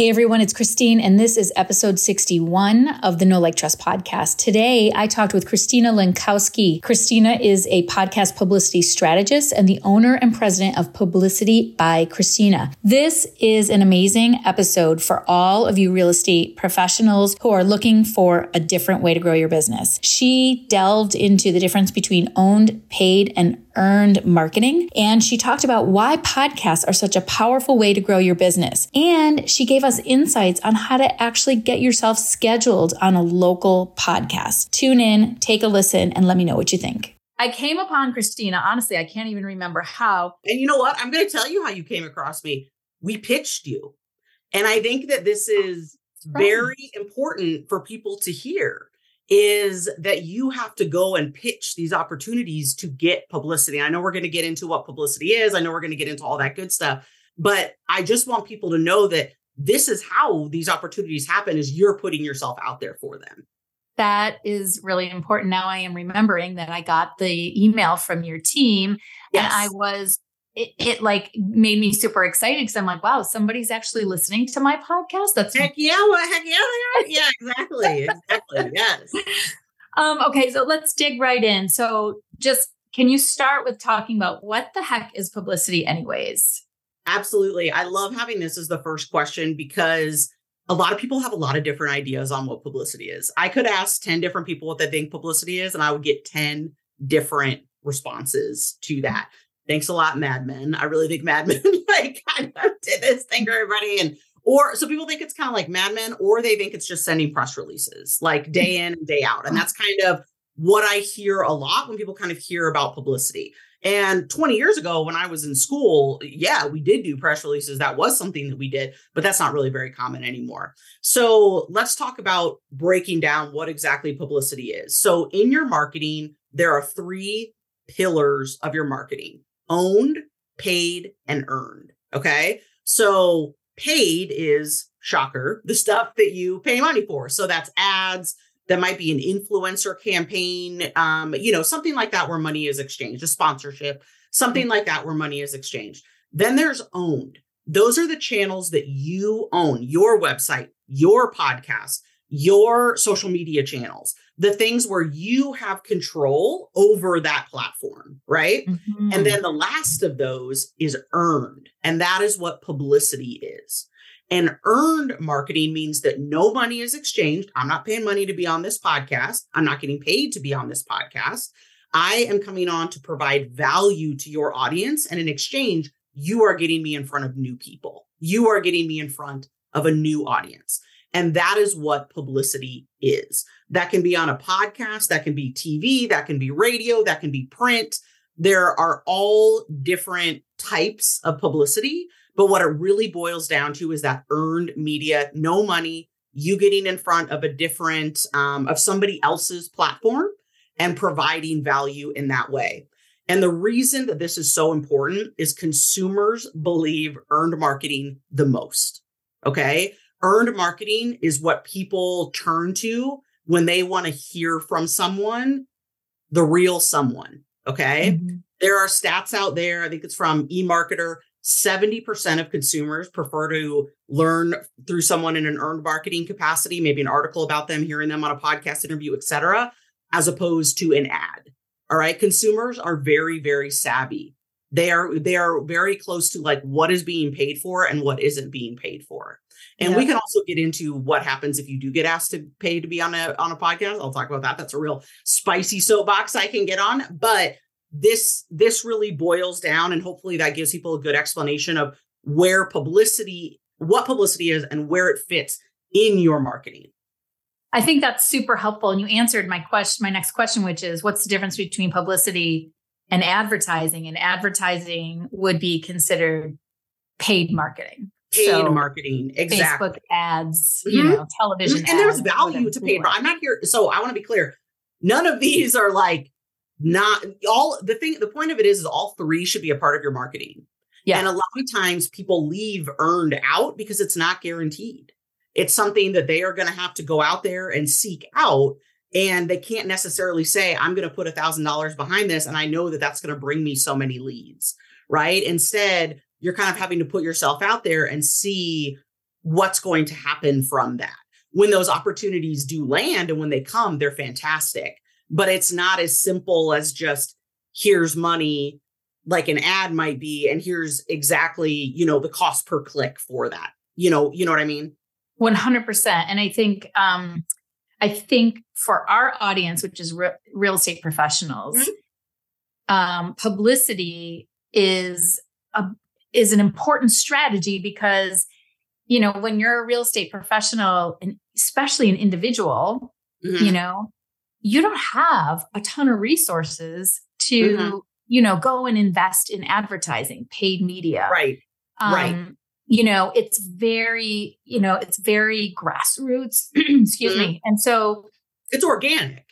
Hey everyone, it's Christine, and this is episode 61 of the Know Like Trust podcast. Today, I talked with Christina Lenkowski. Christina is a podcast publicity strategist and the owner and president of Publicity by Christina. This is an amazing episode for all of you real estate professionals who are looking for a different way to grow your business. She delved into the difference between owned, paid, and earned marketing. And she talked about why podcasts are such a powerful way to grow your business. And she gave us insights on how to actually get yourself scheduled on a local podcast. Tune in, take a listen, and let me know what you think. I came upon Christina. Honestly, I can't even remember how. And you know what? I'm going to tell you how you came across me. We pitched you. And I think that this is very important for people to hear is that you have to go and pitch these opportunities to get publicity. I know we're going to get into what publicity is. I know we're going to get into all that good stuff, but I just want people to know that this is how these opportunities happen is you're putting yourself out there for them. That is really important. Now I am remembering that I got the email from your team yes. and I was it, it, like made me super excited because I'm like, wow, somebody's actually listening to my podcast. That's heck yeah, well, heck yeah, they are. Yeah, exactly, exactly, yes. Um, okay, so let's dig right in. So, just can you start with talking about what the heck is publicity, anyways? Absolutely, I love having this as the first question because a lot of people have a lot of different ideas on what publicity is. I could ask ten different people what they think publicity is, and I would get ten different responses to that thanks a lot, Mad Men. I really think Mad Men like kind of did this thing for everybody. And or so people think it's kind of like Mad Men, or they think it's just sending press releases like hmm. day in and day out. And that's kind of what I hear a lot when people kind of hear about publicity. And 20 years ago, when I was in school, yeah, we did do press releases. That was something that we did, but that's not really very common anymore. So let's talk about breaking down what exactly publicity is. So in your marketing, there are three pillars of your marketing owned, paid, and earned. Okay. So paid is shocker, the stuff that you pay money for. So that's ads. That might be an influencer campaign, um, you know, something like that where money is exchanged, a sponsorship, something like that where money is exchanged. Then there's owned. Those are the channels that you own, your website, your podcast, your social media channels, the things where you have control over that platform, right? Mm-hmm. And then the last of those is earned. And that is what publicity is. And earned marketing means that no money is exchanged. I'm not paying money to be on this podcast. I'm not getting paid to be on this podcast. I am coming on to provide value to your audience. And in exchange, you are getting me in front of new people. You are getting me in front of a new audience. And that is what publicity is. That can be on a podcast, that can be TV, that can be radio, that can be print. There are all different types of publicity. But what it really boils down to is that earned media, no money, you getting in front of a different, um, of somebody else's platform and providing value in that way. And the reason that this is so important is consumers believe earned marketing the most. Okay earned marketing is what people turn to when they want to hear from someone, the real someone. Okay. Mm-hmm. There are stats out there. I think it's from eMarketer. 70% of consumers prefer to learn through someone in an earned marketing capacity, maybe an article about them, hearing them on a podcast interview, etc., as opposed to an ad. All right. Consumers are very, very savvy. They are they are very close to like what is being paid for and what isn't being paid for. And yeah. we can also get into what happens if you do get asked to pay to be on a on a podcast. I'll talk about that. That's a real spicy soapbox I can get on. But this this really boils down, and hopefully that gives people a good explanation of where publicity, what publicity is, and where it fits in your marketing. I think that's super helpful. And you answered my question, my next question, which is what's the difference between publicity and advertising? And advertising would be considered paid marketing paid so, marketing exactly. Facebook ads mm-hmm. you know television and there's value to paid i'm not here so i want to be clear. None of these are like not all the thing the point of it is is all three should be a part of your marketing. Yeah. And a lot of times people leave earned out because it's not guaranteed. It's something that they are going to have to go out there and seek out and they can't necessarily say i'm going to put a thousand dollars behind this and i know that that's going to bring me so many leads right? Instead you're kind of having to put yourself out there and see what's going to happen from that. When those opportunities do land and when they come, they're fantastic. But it's not as simple as just here's money like an ad might be and here's exactly, you know, the cost per click for that. You know, you know what I mean? 100%. And I think um I think for our audience which is re- real estate professionals mm-hmm. um publicity is a is an important strategy because you know, when you're a real estate professional and especially an individual, mm-hmm. you know, you don't have a ton of resources to, mm-hmm. you know, go and invest in advertising, paid media. Right. Um, right. You know, it's very, you know, it's very grassroots, excuse mm-hmm. me. And so it's organic.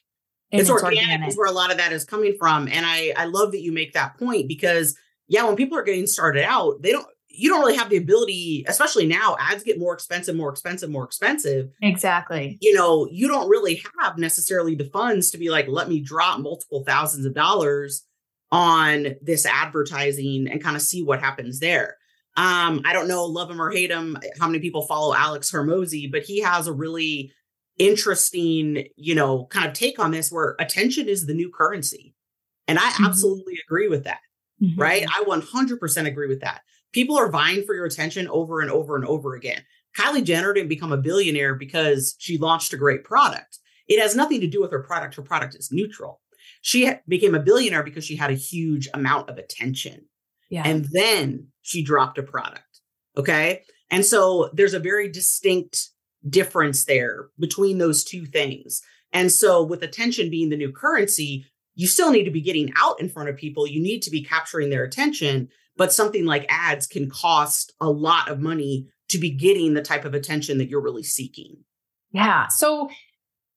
It's, it's organic, organic is where a lot of that is coming from. And I I love that you make that point because yeah, when people are getting started out, they don't you don't really have the ability, especially now, ads get more expensive, more expensive, more expensive. Exactly. You know, you don't really have necessarily the funds to be like, let me drop multiple thousands of dollars on this advertising and kind of see what happens there. Um, I don't know, love him or hate him, how many people follow Alex Hormozi, but he has a really interesting, you know, kind of take on this where attention is the new currency. And I mm-hmm. absolutely agree with that. Mm-hmm. Right. I 100% agree with that. People are vying for your attention over and over and over again. Kylie Jenner didn't become a billionaire because she launched a great product. It has nothing to do with her product. Her product is neutral. She became a billionaire because she had a huge amount of attention. Yeah. And then she dropped a product. Okay. And so there's a very distinct difference there between those two things. And so, with attention being the new currency, you still need to be getting out in front of people. You need to be capturing their attention but something like ads can cost a lot of money to be getting the type of attention that you're really seeking. Yeah. So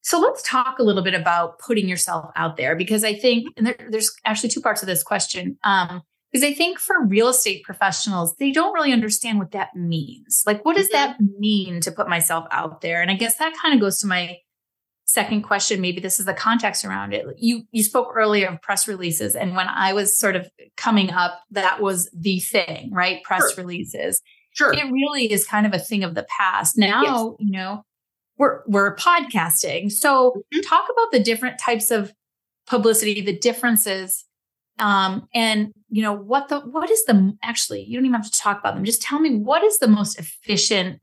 so let's talk a little bit about putting yourself out there because I think and there, there's actually two parts of this question. Um, because I think for real estate professionals, they don't really understand what that means. Like, what does mm-hmm. that mean to put myself out there? And I guess that kind of goes to my second question maybe this is the context around it. You you spoke earlier of press releases and when i was sort of coming up that was the thing right? Press sure. releases. Sure. It really is kind of a thing of the past. Now yes. you know we're we're podcasting. So mm-hmm. talk about the different types of publicity the differences um and you know what the what is the actually you don't even have to talk about them. Just tell me what is the most efficient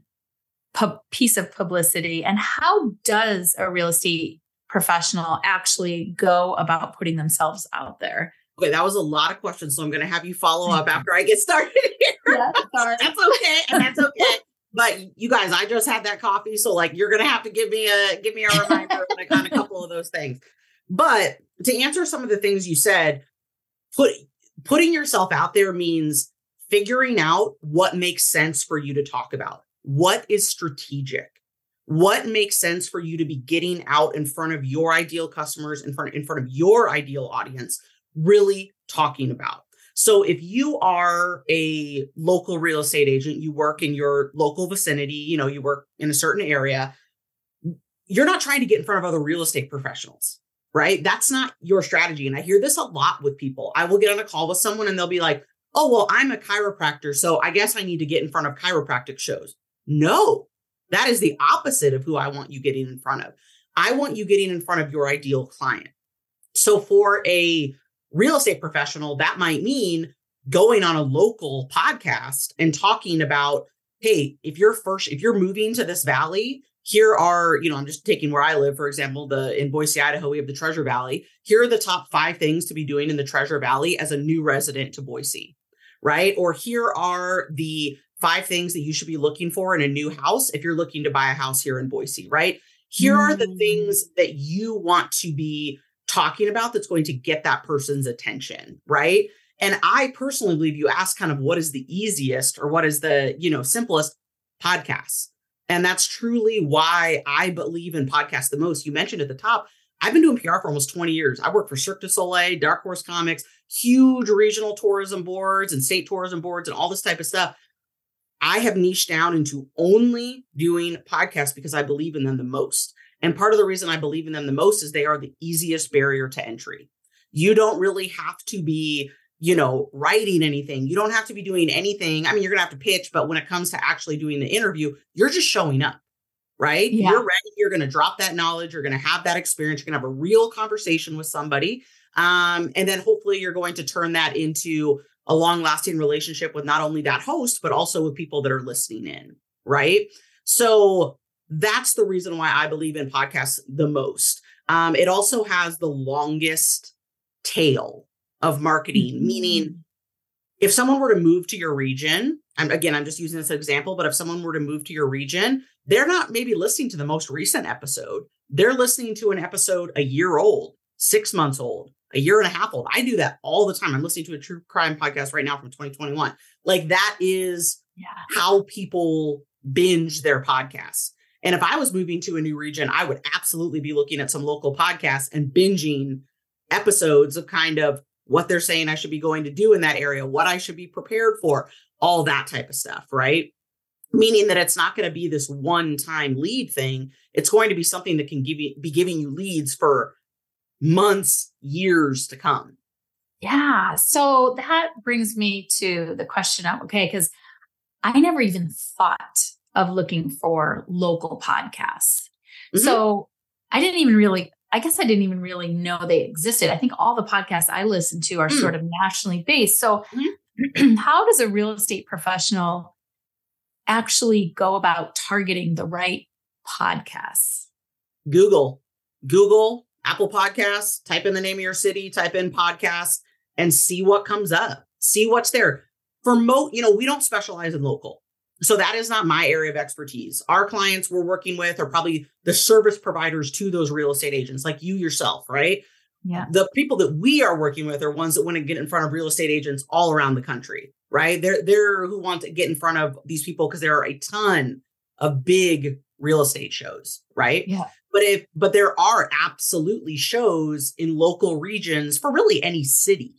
pu- piece of publicity and how does a real estate professional actually go about putting themselves out there? Okay that was a lot of questions so i'm going to have you follow up after i get started here. Yeah, that's okay and that's okay. But you guys i just had that coffee so like you're going to have to give me a give me a reminder like on a couple of those things. But to answer some of the things you said put putting yourself out there means figuring out what makes sense for you to talk about what is strategic? What makes sense for you to be getting out in front of your ideal customers, in front, in front of your ideal audience, really talking about? So if you are a local real estate agent, you work in your local vicinity, you know, you work in a certain area, you're not trying to get in front of other real estate professionals, right? That's not your strategy. And I hear this a lot with people. I will get on a call with someone and they'll be like, oh, well, I'm a chiropractor. So I guess I need to get in front of chiropractic shows. No, that is the opposite of who I want you getting in front of. I want you getting in front of your ideal client. So for a real estate professional, that might mean going on a local podcast and talking about, hey, if you're first, if you're moving to this valley, here are, you know, I'm just taking where I live, for example, the in Boise, Idaho, we have the Treasure Valley. Here are the top five things to be doing in the Treasure Valley as a new resident to Boise, right? Or here are the five things that you should be looking for in a new house if you're looking to buy a house here in Boise, right? Here mm. are the things mm. that you want to be talking about that's going to get that person's attention, right? And I personally believe you ask kind of what is the easiest or what is the, you know, simplest podcasts. And that's truly why I believe in podcasts the most. You mentioned at the top, I've been doing PR for almost 20 years. I work for Cirque du Soleil, Dark Horse Comics, huge regional tourism boards and state tourism boards and all this type of stuff. I have niched down into only doing podcasts because I believe in them the most. And part of the reason I believe in them the most is they are the easiest barrier to entry. You don't really have to be you know, writing anything. You don't have to be doing anything. I mean, you're going to have to pitch, but when it comes to actually doing the interview, you're just showing up, right? Yeah. You're ready. You're going to drop that knowledge. You're going to have that experience. You're going to have a real conversation with somebody. Um, and then hopefully you're going to turn that into a long lasting relationship with not only that host, but also with people that are listening in, right? So that's the reason why I believe in podcasts the most. Um, it also has the longest tail of marketing, mm-hmm. meaning if someone were to move to your region, and again, I'm just using this example, but if someone were to move to your region, they're not maybe listening to the most recent episode. They're listening to an episode a year old, six months old, a year and a half old. I do that all the time. I'm listening to a true crime podcast right now from 2021. Like that is yeah. how people binge their podcasts. And if I was moving to a new region, I would absolutely be looking at some local podcasts and binging episodes of kind of what they're saying I should be going to do in that area, what I should be prepared for, all that type of stuff, right? Meaning that it's not going to be this one time lead thing. It's going to be something that can give you be giving you leads for months, years to come. Yeah. So that brings me to the question of okay, because I never even thought of looking for local podcasts. Mm-hmm. So I didn't even really, I guess I didn't even really know they existed. I think all the podcasts I listen to are mm. sort of nationally based. So, mm-hmm. how does a real estate professional actually go about targeting the right podcasts? Google, Google, Apple Podcasts, type in the name of your city, type in podcast, and see what comes up. See what's there. For mo, you know, we don't specialize in local. So that is not my area of expertise. Our clients we're working with are probably the service providers to those real estate agents, like you yourself, right? Yeah. The people that we are working with are ones that want to get in front of real estate agents all around the country, right? They're they're who want to get in front of these people because there are a ton of big real estate shows, right? Yeah. But if but there are absolutely shows in local regions for really any city.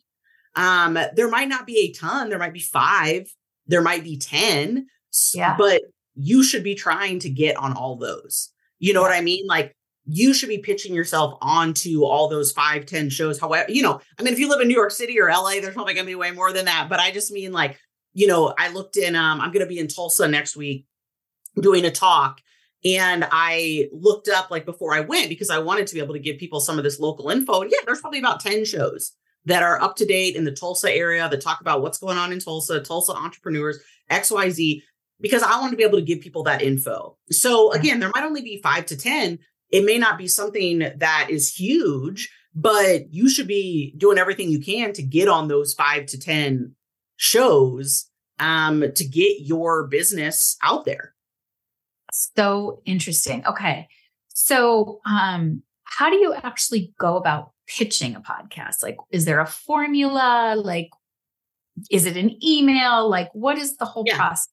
Um, there might not be a ton, there might be five, there might be 10, yeah. But you should be trying to get on all those. You know yeah. what I mean? Like you should be pitching yourself onto all those five, ten shows. However, you know, I mean, if you live in New York City or LA, there's probably gonna be way more than that. But I just mean like, you know, I looked in, um, I'm gonna be in Tulsa next week doing a talk. And I looked up like before I went because I wanted to be able to give people some of this local info. And yeah, there's probably about 10 shows that are up to date in the Tulsa area that talk about what's going on in Tulsa, Tulsa entrepreneurs, XYZ because I want to be able to give people that info. So again, there might only be five to 10. It may not be something that is huge, but you should be doing everything you can to get on those five to 10 shows um, to get your business out there. So interesting. Okay. So, um, how do you actually go about pitching a podcast? Like, is there a formula? Like, is it an email? Like, what is the whole yeah. process?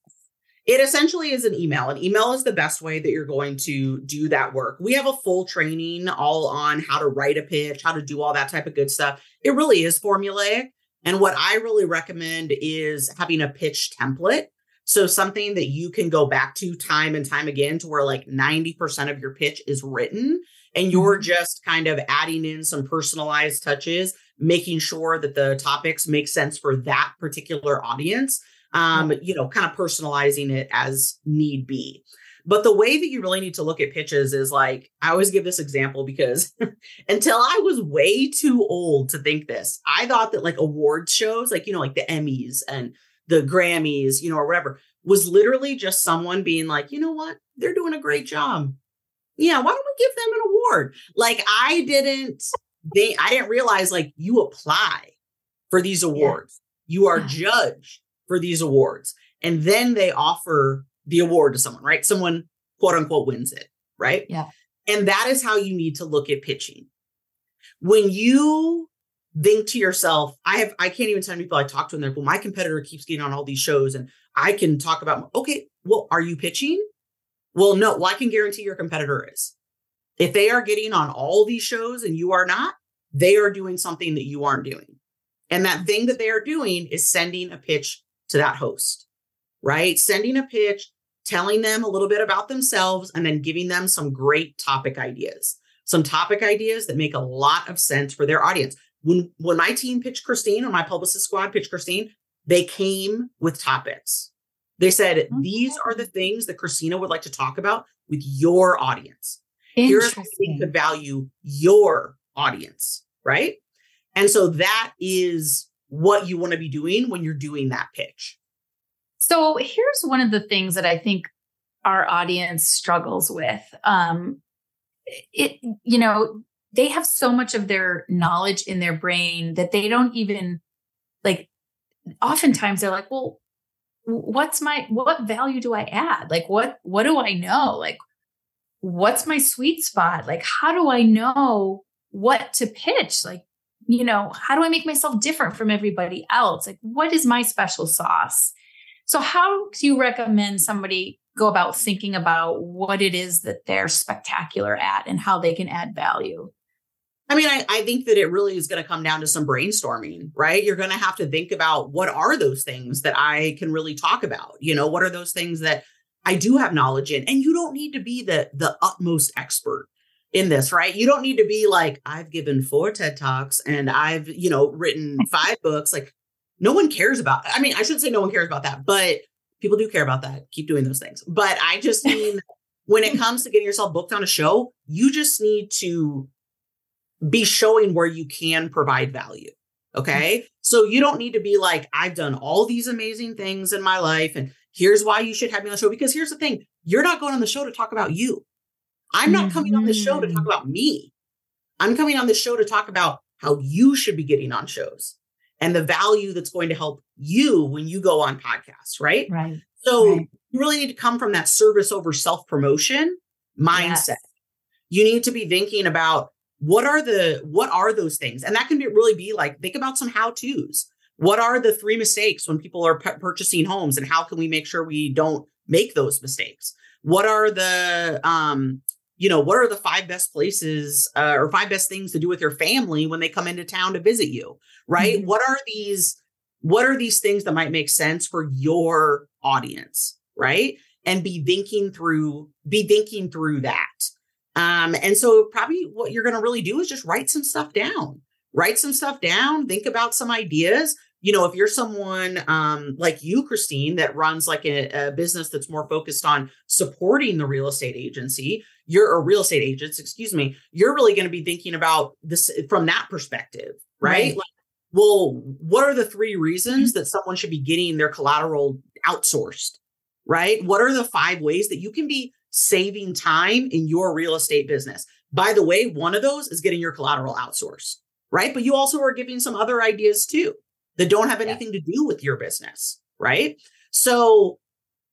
It essentially is an email. An email is the best way that you're going to do that work. We have a full training all on how to write a pitch, how to do all that type of good stuff. It really is formulaic. And what I really recommend is having a pitch template. So something that you can go back to time and time again to where like 90% of your pitch is written and you're mm-hmm. just kind of adding in some personalized touches, making sure that the topics make sense for that particular audience um, you know, kind of personalizing it as need be. But the way that you really need to look at pitches is like, I always give this example because until I was way too old to think this, I thought that like awards shows, like, you know, like the Emmys and the Grammys, you know, or whatever, was literally just someone being like, you know what? They're doing a great job. Yeah, why don't we give them an award? Like, I didn't, they, I didn't realize like you apply for these awards, yeah. you are yeah. judged for these awards. And then they offer the award to someone, right? Someone quote unquote wins it, right? Yeah. And that is how you need to look at pitching. When you think to yourself, I have, I can't even tell people I talk to them, they're like, well, my competitor keeps getting on all these shows and I can talk about, okay, well, are you pitching? Well, no, well, I can guarantee your competitor is. If they are getting on all these shows and you are not, they are doing something that you aren't doing. And that thing that they are doing is sending a pitch to that host, right? Sending a pitch, telling them a little bit about themselves, and then giving them some great topic ideas, some topic ideas that make a lot of sense for their audience. When when my team pitched Christine or my publicist squad pitched Christine, they came with topics. They said, these are the things that Christina would like to talk about with your audience. Here's how we could value your audience, right? And so that is what you want to be doing when you're doing that pitch. So here's one of the things that I think our audience struggles with. Um, it, you know, they have so much of their knowledge in their brain that they don't even like. Oftentimes they're like, well, what's my what value do I add? Like, what what do I know? Like, what's my sweet spot? Like, how do I know what to pitch? Like, you know, how do I make myself different from everybody else? Like, what is my special sauce? So, how do you recommend somebody go about thinking about what it is that they're spectacular at and how they can add value? I mean, I, I think that it really is going to come down to some brainstorming, right? You're going to have to think about what are those things that I can really talk about? You know, what are those things that I do have knowledge in? And you don't need to be the the utmost expert in this, right? You don't need to be like, I've given four TED Talks and I've, you know, written five books. Like, no one cares about, I mean, I shouldn't say no one cares about that, but people do care about that. Keep doing those things. But I just mean when it comes to getting yourself booked on a show, you just need to be showing where you can provide value. Okay. So you don't need to be like, I've done all these amazing things in my life and here's why you should have me on the show. Because here's the thing you're not going on the show to talk about you. I'm not coming on the show to talk mm-hmm. about me. I'm coming on the show to talk about how you should be getting on shows and the value that's going to help you when you go on podcasts, right? Right. So right. you really need to come from that service over self promotion mindset. Yes. You need to be thinking about what are the what are those things, and that can be really be like think about some how tos. What are the three mistakes when people are p- purchasing homes, and how can we make sure we don't make those mistakes? What are the um you know, what are the five best places uh, or five best things to do with your family when they come into town to visit you, right? Mm-hmm. What are these what are these things that might make sense for your audience, right? And be thinking through be thinking through that. Um and so probably what you're going to really do is just write some stuff down. Write some stuff down, think about some ideas, you know, if you're someone um, like you, Christine, that runs like a, a, business that's more focused on supporting the real estate agency, you're a real estate agent, excuse me, you're really going to be thinking about this from that perspective, right? right. Like, well, what are the three reasons mm-hmm. that someone should be getting their collateral outsourced, right? What are the five ways that you can be saving time in your real estate business? By the way, one of those is getting your collateral outsourced, right? But you also are giving some other ideas too that don't have anything yeah. to do with your business, right? So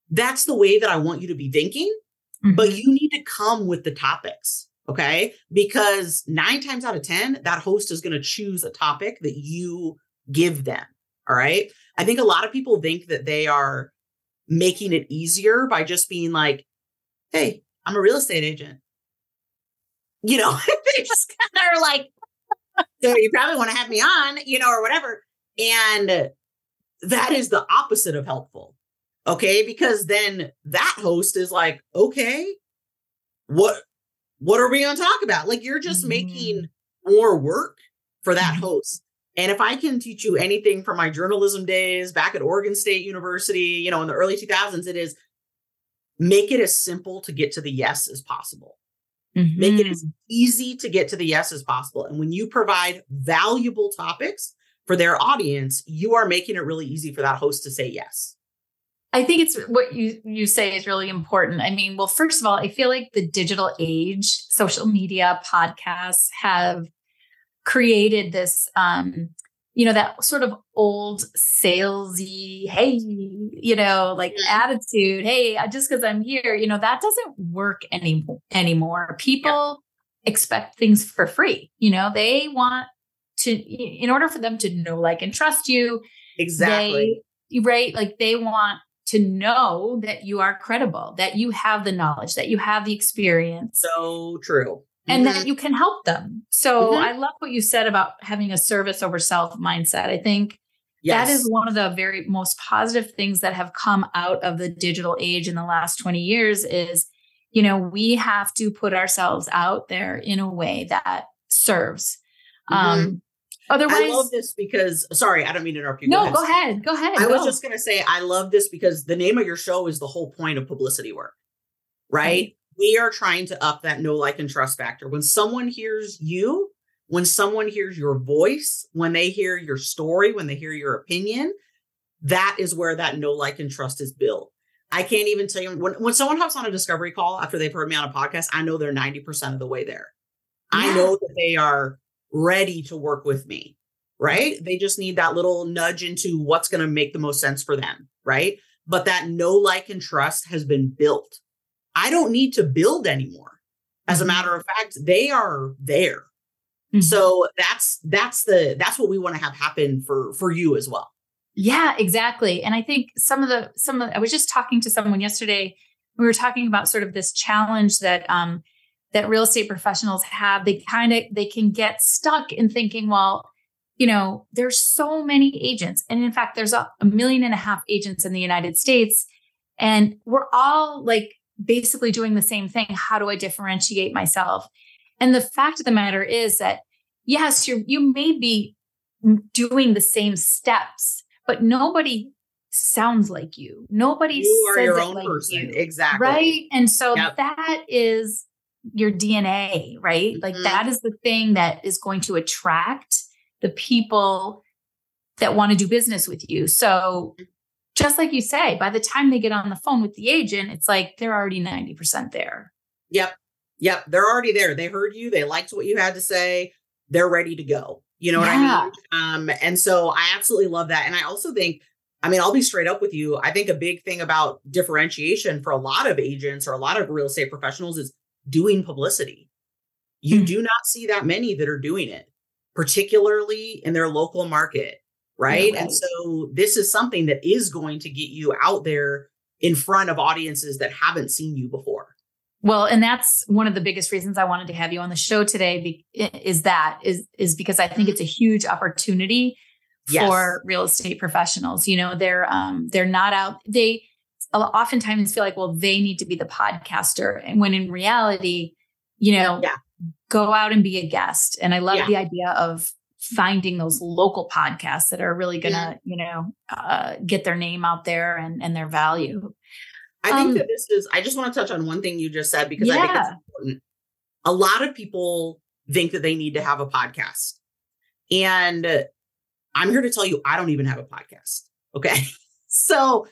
that's the way that I want you to be thinking mm-hmm. but you need to come with the topics. Okay. Because nine times out of 10, that host is going to choose a topic that you give them. All right. I think a lot of people think that they are making it easier by just being like, hey, I'm a real estate agent. You know, they just kind of are like, so you probably want to have me on, you know, or whatever. And that is the opposite of helpful. Okay. Because then that host is like, okay, what what are we gonna talk about? Like you're just mm-hmm. making more work for that mm-hmm. host. And if I can teach you anything from my journalism days back at Oregon State University, you know, in the early 2000s, it is make it as simple to get to the yes as possible. Mm-hmm. Make it as mm-hmm. easy to get to the yes as possible. And when you provide valuable topics for their audience, you are making it really easy for that host to say yes. I think it's what you you say is really important. I mean, well, first of all, I feel like the digital age, social media, podcasts have created this um, you know, that sort of old salesy, hey, you know, like attitude, hey, just because I'm here, you know, that doesn't work any, anymore. People yeah. expect things for free. You know, they want to, in order for them to know, like, and trust you. Exactly. They, right? Like they want to know that you are credible, that you have the knowledge, that you have the experience. So true. And mm-hmm. that you can help them. So mm-hmm. I love what you said about having a service over self mindset. I think yes. that is one of the very most positive things that have come out of the digital age in the last 20 years is, you know, we have to put ourselves out there in a way that serves. Mm-hmm. Um, Otherwise, I love this because sorry, I don't mean to interrupt you. No, go ahead. Go ahead. I go. was just gonna say I love this because the name of your show is the whole point of publicity work, right? We are trying to up that know, like, and trust factor. When someone hears you, when someone hears your voice, when they hear your story, when they hear your opinion, that is where that know, like, and trust is built. I can't even tell you when, when someone hops on a discovery call after they've heard me on a podcast, I know they're 90% of the way there. Yeah. I know that they are ready to work with me, right? They just need that little nudge into what's going to make the most sense for them, right? But that know, like, and trust has been built. I don't need to build anymore. As a mm-hmm. matter of fact, they are there. Mm-hmm. So that's that's the that's what we want to have happen for for you as well. Yeah, exactly. And I think some of the some of I was just talking to someone yesterday. We were talking about sort of this challenge that um that real estate professionals have. They kind of they can get stuck in thinking, well, you know, there's so many agents. And in fact, there's a, a million and a half agents in the United States. And we're all like basically doing the same thing. How do I differentiate myself? And the fact of the matter is that yes, you you may be doing the same steps, but nobody sounds like you. Nobody you are says your it own like person. you. Exactly. Right. And so Yep. that is your DNA, right? Like Mhm. that is the thing that is going to attract the people that want to do business with you. So just like you say, by the time they get on the phone with the agent, it's like they're already 90% there. Yep. Yep. They're already there. They heard you. They liked what you had to say. They're ready to go. You know what I mean? Um, and so I absolutely love that. And I also think, I mean, I'll be straight up with you. I think a big thing about differentiation for a lot of agents or a lot of real estate professionals is doing publicity. You Mhm. do not see that many that are doing it, particularly in their local market. Right? right. And so this is something that is going to get you out there in front of audiences that haven't seen you before. Well, and that's one of the biggest reasons I wanted to have you on the show today is that is is because I think it's a huge opportunity Yes. for real estate professionals. You know, they're um they're not out they oftentimes feel like well they need to be the podcaster and when in reality, you know, Yeah. go out and be a guest. And I love Yeah. the idea of finding those local podcasts that are really going to, Yeah. you know, uh, get their name out there and and their value. I think Um, that this is, I just want to touch on one thing you just said because I think it's important. A lot of people think that they need to have a podcast. And I'm here to tell you, I don't even have a podcast. Okay. so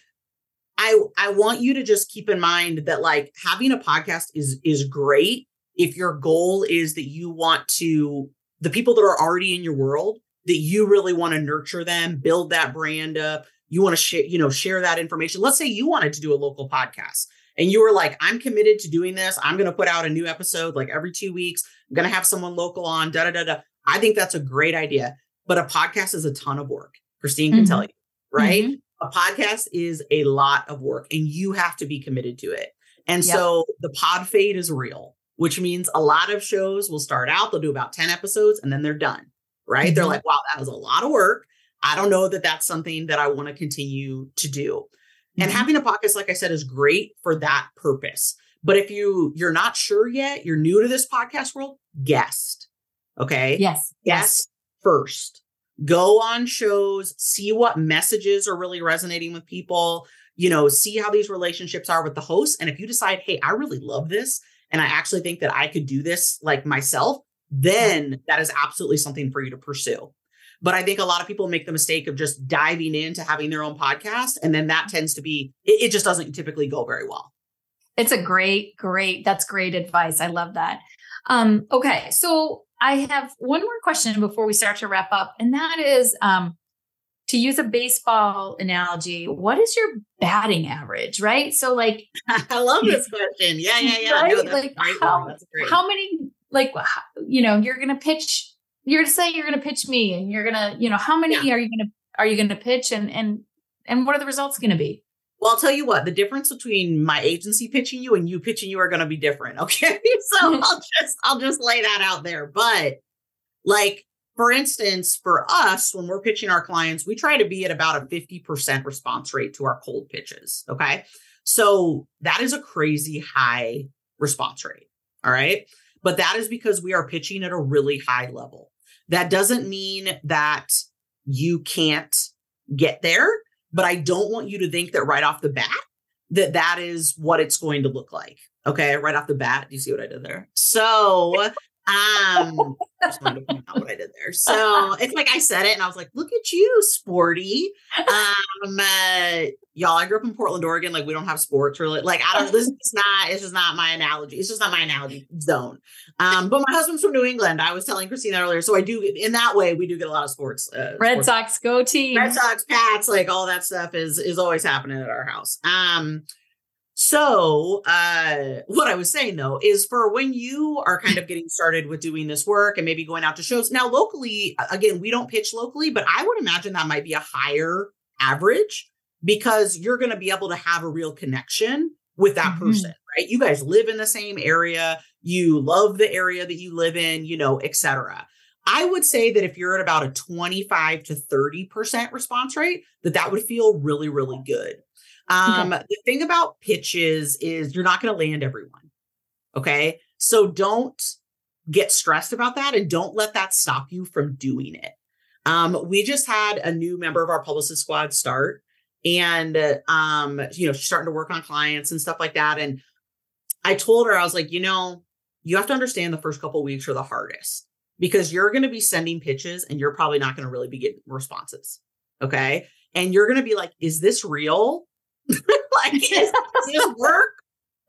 I I want you to just keep in mind that like having a podcast is is great if your goal is that you want to the people that are already in your world that you really want to nurture them, build that brand up, you want to share, you know, share that information. Let's say you wanted to do a local podcast and you were like, I'm committed to doing this. I'm going to put out a new episode like every two weeks. I'm going to have someone local on, da da da da. I think that's a great idea. But a podcast is a ton of work. Christine can Mhm. tell you, right? Mhm. A podcast is a lot of work and you have to be committed to it. And Yep. so the pod fade is real, which means a lot of shows will start out, they'll do about 10 episodes and then they're done, right? They're Mhm. like, wow, that was a lot of work. I don't know that that's something that I want to continue to do. And Mhm. having a podcast, like I said, is great for that purpose. But if you you're not sure yet, you're new to this podcast world, guest. Okay. Yes. Guest first. Go on shows, see what messages are really resonating with people, you know, see how these relationships are with the host. And if you decide, hey, I really love this and I actually think that I could do this like myself, then that is absolutely something for you to pursue. But I think a lot of people make the mistake of just diving into having their own podcast. And then that tends to be, it, it just doesn't typically go very well. It's a great, great, that's great advice. I love that. Um, okay. So I have one more question before we start to wrap up. And that is um to use a baseball analogy, what is your batting average? Right. So like I love this question. Yeah, yeah, yeah. Right? No, that's Like, great how- how many like you know, you're gonna pitch, you're to say you're gonna pitch me and you're gonna, you know, how many are you gonna are you gonna pitch and and and what are the results gonna be? Well, I'll tell you what, the difference between my agency pitching you and you pitching you are going to be different. Okay. So I'll just, I'll just lay that out there. But like, for instance, for us, when we're pitching our clients, we try to be at about a 50% response rate to our cold pitches. Okay. So that is a crazy high response rate. All right. But that is because we are pitching at a really high level. That doesn't mean that you can't get there, but I don't want you to think that right off the bat that that is what it's going to look like. Okay, right off the bat, do you see what I did there? So um, just wanted to point out what I did there. So it's like I said it, and I was like, "Look at you, sporty." Um, uh, y'all, I grew up in Portland, Oregon. Like we don't have sports really. Like I don't. This is not. It's just not my analogy. It's just not my analogy zone. Um, but my husband's from New England. I was telling Christina earlier, so I do in that way we do get a lot of sports. Uh, Red sports. Sox go team. Red Sox, Pats, like all that stuff is is always happening at our house. Um, so, uh, what I was saying though is for when you are kind of getting started with doing this work and maybe going out to shows. Now, locally, again, we don't pitch locally, but I would imagine that might be a higher average because you're going to be able to have a real connection with that mm-hmm. person, right? You guys live in the same area, you love the area that you live in, you know, etc. I would say that if you're at about a 25 to 30% response rate, that that would feel really, really good. Um, okay. The thing about pitches is you're not going to land everyone. Okay. So don't get stressed about that and don't let that stop you from doing it. Um, we just had a new member of our publicist squad start and, um, you know, she's starting to work on clients and stuff like that. And I told her, I was like, you know, you have to understand the first couple weeks are the hardest because you're going to be sending pitches and you're probably not going to really be getting responses. Okay. And you're going to be like, is this real? like, is this work?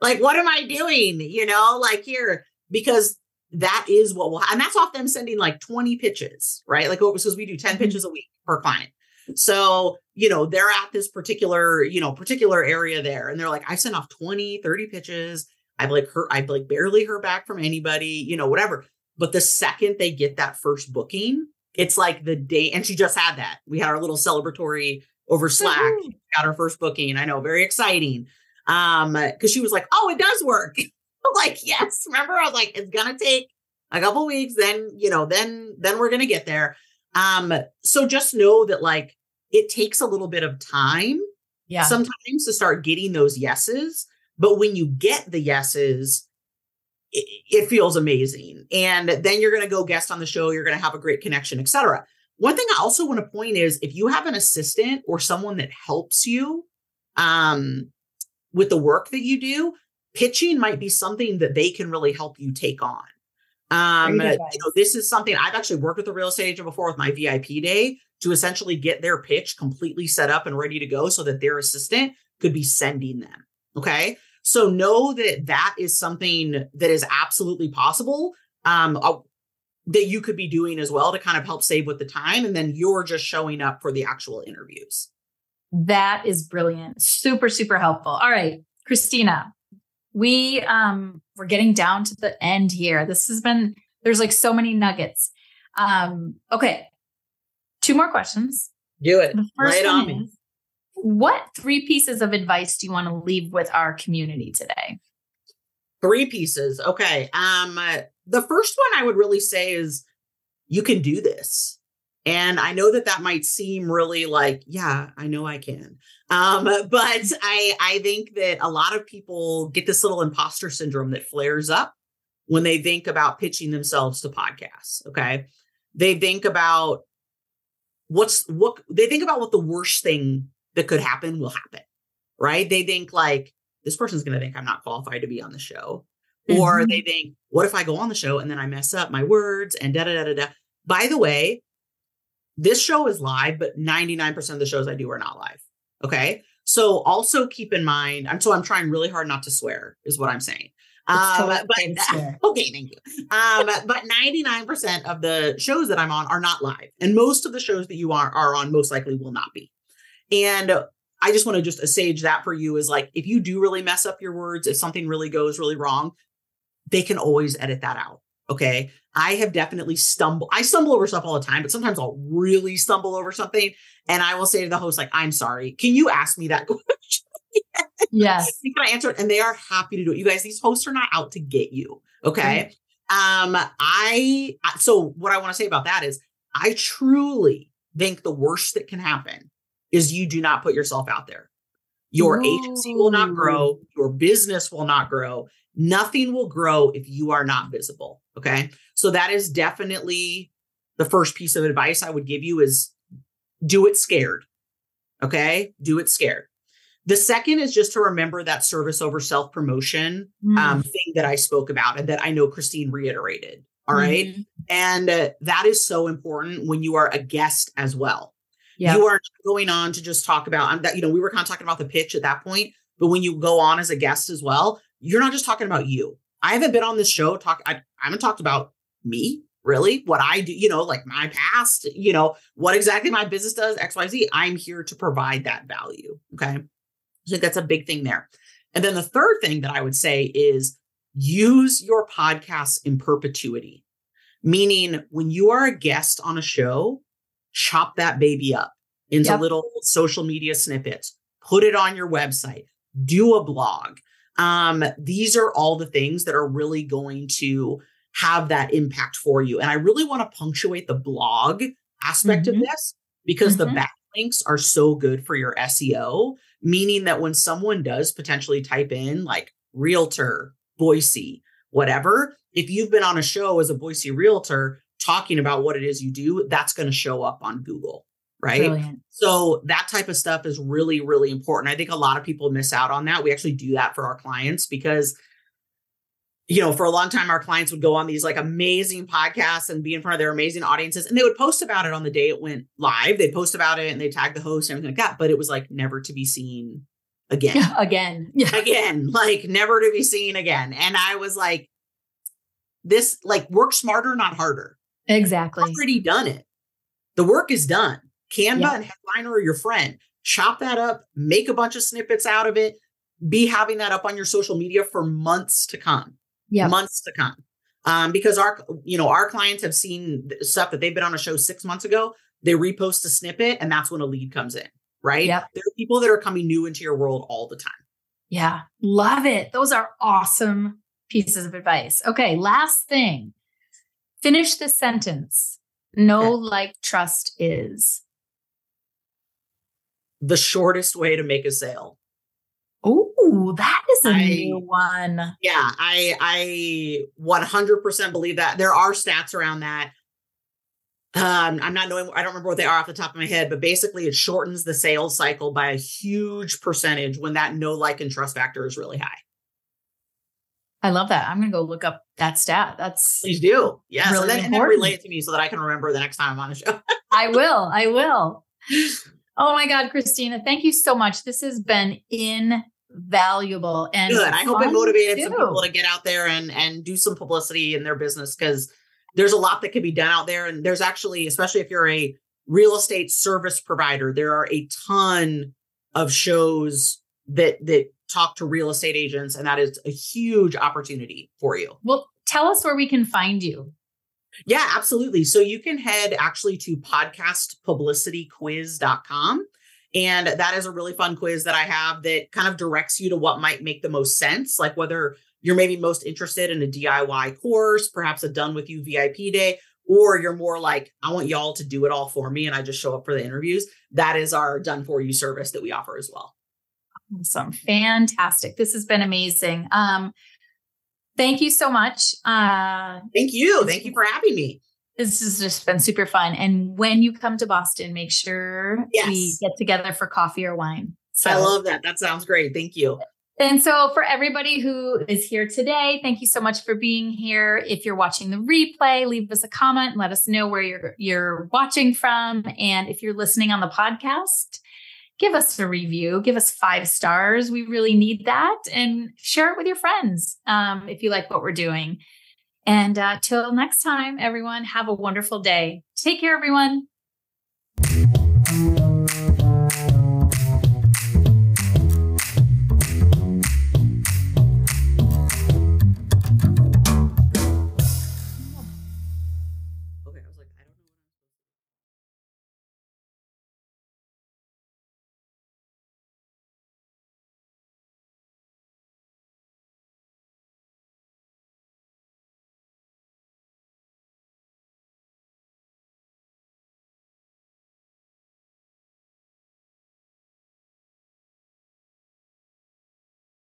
Like, what am I doing? You know, like here, because that is what will, and that's off them sending like 20 pitches, right? Like, what because we do 10 mm-hmm. pitches a week per client. So, you know, they're at this particular, you know, particular area there. And they're like, I sent off 20, 30 pitches. I've like heard, I've like barely heard back from anybody, you know, whatever. But the second they get that first booking, it's like the day, and she just had that. We had our little celebratory over Slack. Mm-hmm. Got her first booking. I know, very exciting. Um, because she was like, "Oh, it does work." I'm like, "Yes." Remember, I was like, "It's gonna take a couple weeks, then you know, then then we're gonna get there." Um, so just know that like it takes a little bit of time, yeah, sometimes to start getting those yeses. But when you get the yeses, it, it feels amazing, and then you're gonna go guest on the show. You're gonna have a great connection, etc. One thing I also want to point is if you have an assistant or someone that helps you um, with the work that you do, pitching might be something that they can really help you take on. Um, you know, this is something I've actually worked with a real estate agent before with my VIP day to essentially get their pitch completely set up and ready to go so that their assistant could be sending them. Okay. So know that that is something that is absolutely possible. Um, that you could be doing as well to kind of help save with the time. And then you're just showing up for the actual interviews. That is brilliant. Super, super helpful. All right, Christina, we um we're getting down to the end here. This has been there's like so many nuggets. Um, okay. Two more questions. Do it. The first it on me. what three pieces of advice do you want to leave with our community today? Three pieces. Okay. Um the first one I would really say is you can do this. And I know that that might seem really like, yeah, I know I can. Um, but I I think that a lot of people get this little imposter syndrome that flares up when they think about pitching themselves to podcasts. Okay. They think about what's what they think about what the worst thing that could happen will happen. Right. They think like this person's gonna think I'm not qualified to be on the show. Mm-hmm. Or they think, what if I go on the show and then I mess up my words and da da da da da. By the way, this show is live, but 99% of the shows I do are not live. Okay. So also keep in mind, I'm so I'm trying really hard not to swear, is what I'm saying. Um, but okay, thank you. Um, but 99% of the shows that I'm on are not live, and most of the shows that you are are on most likely will not be. And I just want to just sage that for you is like if you do really mess up your words, if something really goes really wrong, they can always edit that out. Okay. I have definitely stumbled. I stumble over stuff all the time, but sometimes I'll really stumble over something. And I will say to the host, like, I'm sorry. Can you ask me that question? yes. Can I answer it? And they are happy to do it. You guys, these hosts are not out to get you. Okay. Mm-hmm. Um, I so what I want to say about that is I truly think the worst that can happen is you do not put yourself out there. Your Ooh. agency will not grow, your business will not grow, Nothing will grow if you are not visible. Okay. So that is definitely the first piece of advice I would give you is do it scared. Okay. Do it scared. The second is just to remember that service over self promotion mm. um, thing that I spoke about and that I know Christine reiterated. All right. Mm-hmm. And uh, that is so important when you are a guest as well. Yep. You are going on to just talk about um, that. You know, we were kind of talking about the pitch at that point, but when you go on as a guest as well, you're not just talking about you. I haven't been on this show talk. I, I haven't talked about me really, what I do. You know, like my past. You know, what exactly my business does. X, Y, Z. I'm here to provide that value. Okay. So that's a big thing there. And then the third thing that I would say is use your podcasts in perpetuity, meaning when you are a guest on a show, chop that baby up into yep. little social media snippets, put it on your website, do a blog. Um, these are all the things that are really going to have that impact for you. And I really want to punctuate the blog aspect mm-hmm. of this because mm-hmm. the backlinks are so good for your SEO, meaning that when someone does potentially type in like realtor, Boise, whatever, if you've been on a show as a Boise realtor talking about what it is you do, that's going to show up on Google. Right. Brilliant. So that type of stuff is really, really important. I think a lot of people miss out on that. We actually do that for our clients because you know, for a long time, our clients would go on these like amazing podcasts and be in front of their amazing audiences, and they would post about it on the day it went live. They'd post about it and they tag the host and everything like that, but it was like never to be seen again. Yeah, again. Yeah. Again, like never to be seen again. And I was like, this like work smarter, not harder. Exactly. I've already done it. The work is done. Canva yeah. and Headliner are your friend. Chop that up, make a bunch of snippets out of it, be having that up on your social media for months to come. Yeah. Months to come. Um, because our, you know, our clients have seen stuff that they've been on a show six months ago. They repost a snippet, and that's when a lead comes in right? Yep. There are people that are coming new into your world all the time. Yeah, love it. Those are awesome pieces of advice. Okay, last thing. Finish the sentence. Know okay. like trust is the shortest way to make a sale. Oh, that is a I, new one. Yeah, I I 100% believe that. There are stats around that. Um, I'm not knowing, I don't remember what they are off the top of my head, but basically it shortens the sales cycle by a huge percentage when that know like and trust factor is really high. I love that. I'm going to go look up that stat. That's please do. Yes. Really and then, and then relay it to me so that I can remember the next time I'm on the show. I will. I will. Oh my God, Christina, thank you so much. This has been invaluable and good. I hope it motivated too. some people to get out there and and do some publicity in their business because there's a lot that can be done out there. And there's actually, especially if you're a real estate service provider, there are a ton of shows that that talk to real estate agents, and that is a huge opportunity for you. Well, tell us where we can find you. Yeah, absolutely. So you can head actually to podcastpublicityquiz.com. And that is a really fun quiz that I have that kind of directs you to what might make the most sense, like whether you're maybe most interested in a DIY course, perhaps a done with you VIP day, or you're more like, I want y'all to do it all for me and I just show up for the interviews. That is our done for you service that we offer as well. Awesome. Fantastic. This has been amazing. Um, thank you so much. Uh, thank you. Thank you for having me. This has just been super fun. And when you come to Boston, make sure yes. we get together for coffee or wine. So, I love that. That sounds great. Thank you. And so, for everybody who is here today, thank you so much for being here. If you're watching the replay, leave us a comment and let us know where you're you're watching from. And if you're listening on the podcast, give us a review, give us five stars. We really need that, and share it with your friends um, if you like what we're doing. And uh, till next time, everyone, have a wonderful day. Take care, everyone.